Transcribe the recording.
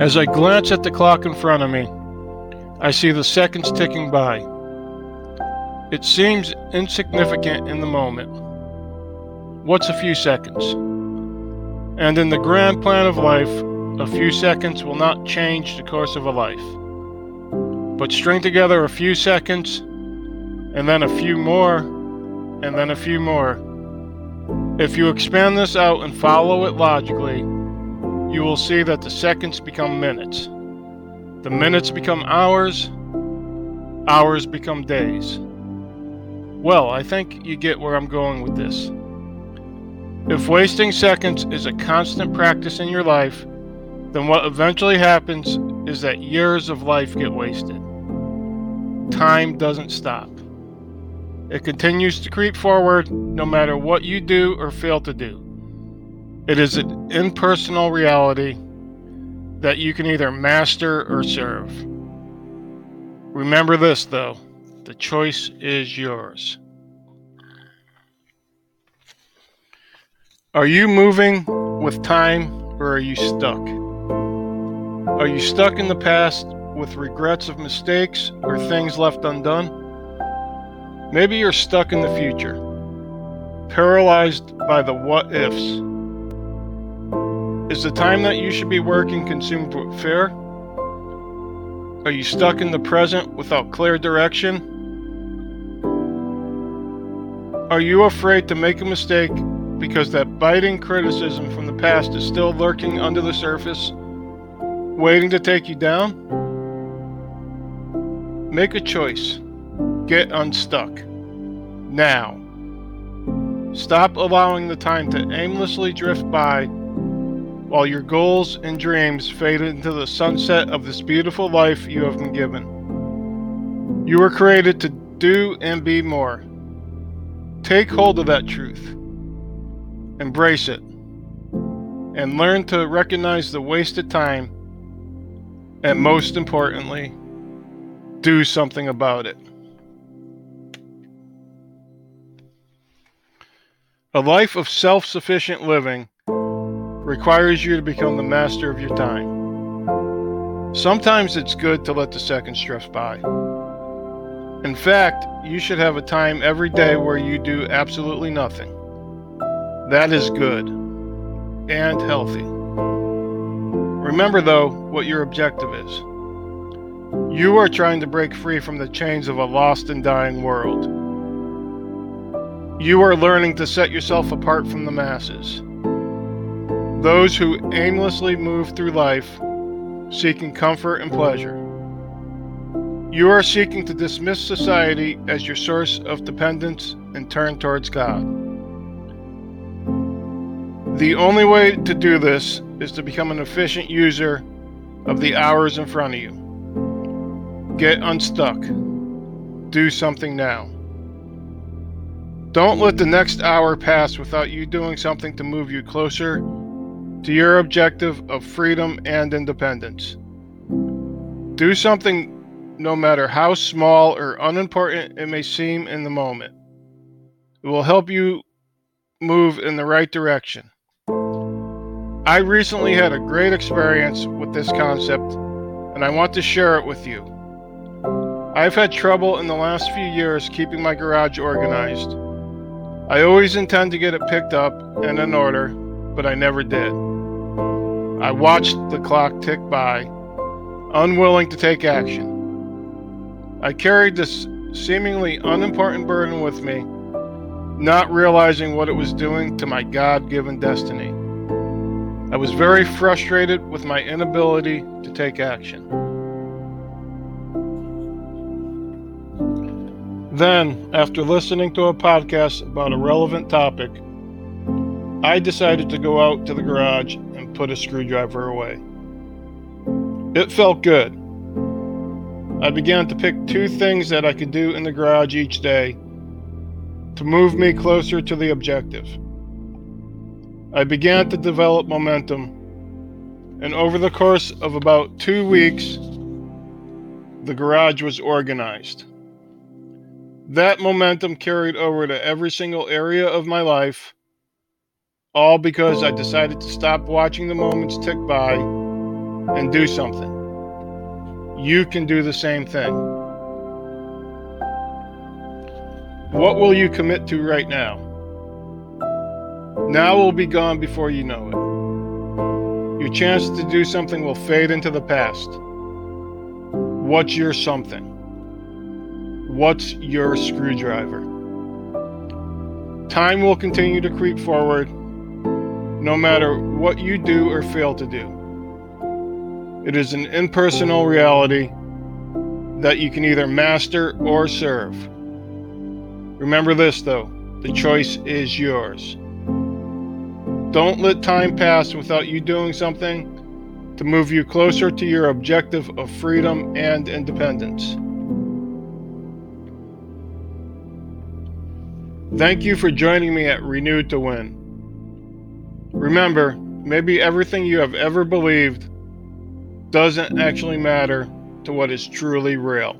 As I glance at the clock in front of me, I see the seconds ticking by. It seems insignificant in the moment. What's a few seconds? And in the grand plan of life, a few seconds will not change the course of a life. But string together a few seconds, and then a few more, and then a few more. If you expand this out and follow it logically, you will see that the seconds become minutes. The minutes become hours, hours become days. Well, I think you get where I'm going with this. If wasting seconds is a constant practice in your life, then what eventually happens is that years of life get wasted. Time doesn't stop. It continues to creep forward no matter what you do or fail to do. It is an impersonal reality that you can either master or serve. Remember this, though the choice is yours. Are you moving with time or are you stuck? Are you stuck in the past with regrets of mistakes or things left undone? Maybe you're stuck in the future, paralyzed by the what ifs. Is the time that you should be working consumed with fear? Are you stuck in the present without clear direction? Are you afraid to make a mistake because that biting criticism from the past is still lurking under the surface, waiting to take you down? Make a choice. Get unstuck. Now. Stop allowing the time to aimlessly drift by while your goals and dreams fade into the sunset of this beautiful life you have been given. You were created to do and be more. Take hold of that truth, embrace it, and learn to recognize the wasted time, and most importantly, do something about it. A life of self sufficient living requires you to become the master of your time. Sometimes it's good to let the seconds drift by. In fact, you should have a time every day where you do absolutely nothing. That is good and healthy. Remember, though, what your objective is. You are trying to break free from the chains of a lost and dying world. You are learning to set yourself apart from the masses. Those who aimlessly move through life seeking comfort and pleasure. You are seeking to dismiss society as your source of dependence and turn towards God. The only way to do this is to become an efficient user of the hours in front of you. Get unstuck. Do something now. Don't let the next hour pass without you doing something to move you closer to your objective of freedom and independence. Do something no matter how small or unimportant it may seem in the moment. It will help you move in the right direction. I recently had a great experience with this concept, and I want to share it with you. I've had trouble in the last few years keeping my garage organized. I always intend to get it picked up and in order, but I never did. I watched the clock tick by, unwilling to take action. I carried this seemingly unimportant burden with me, not realizing what it was doing to my God given destiny. I was very frustrated with my inability to take action. Then, after listening to a podcast about a relevant topic, I decided to go out to the garage and put a screwdriver away. It felt good. I began to pick two things that I could do in the garage each day to move me closer to the objective. I began to develop momentum, and over the course of about two weeks, the garage was organized. That momentum carried over to every single area of my life, all because I decided to stop watching the moments tick by and do something. You can do the same thing. What will you commit to right now? Now will be gone before you know it. Your chance to do something will fade into the past. What's your something? What's your screwdriver? Time will continue to creep forward no matter what you do or fail to do. It is an impersonal reality that you can either master or serve. Remember this though the choice is yours. Don't let time pass without you doing something to move you closer to your objective of freedom and independence. Thank you for joining me at Renewed to Win. Remember, maybe everything you have ever believed doesn't actually matter to what is truly real.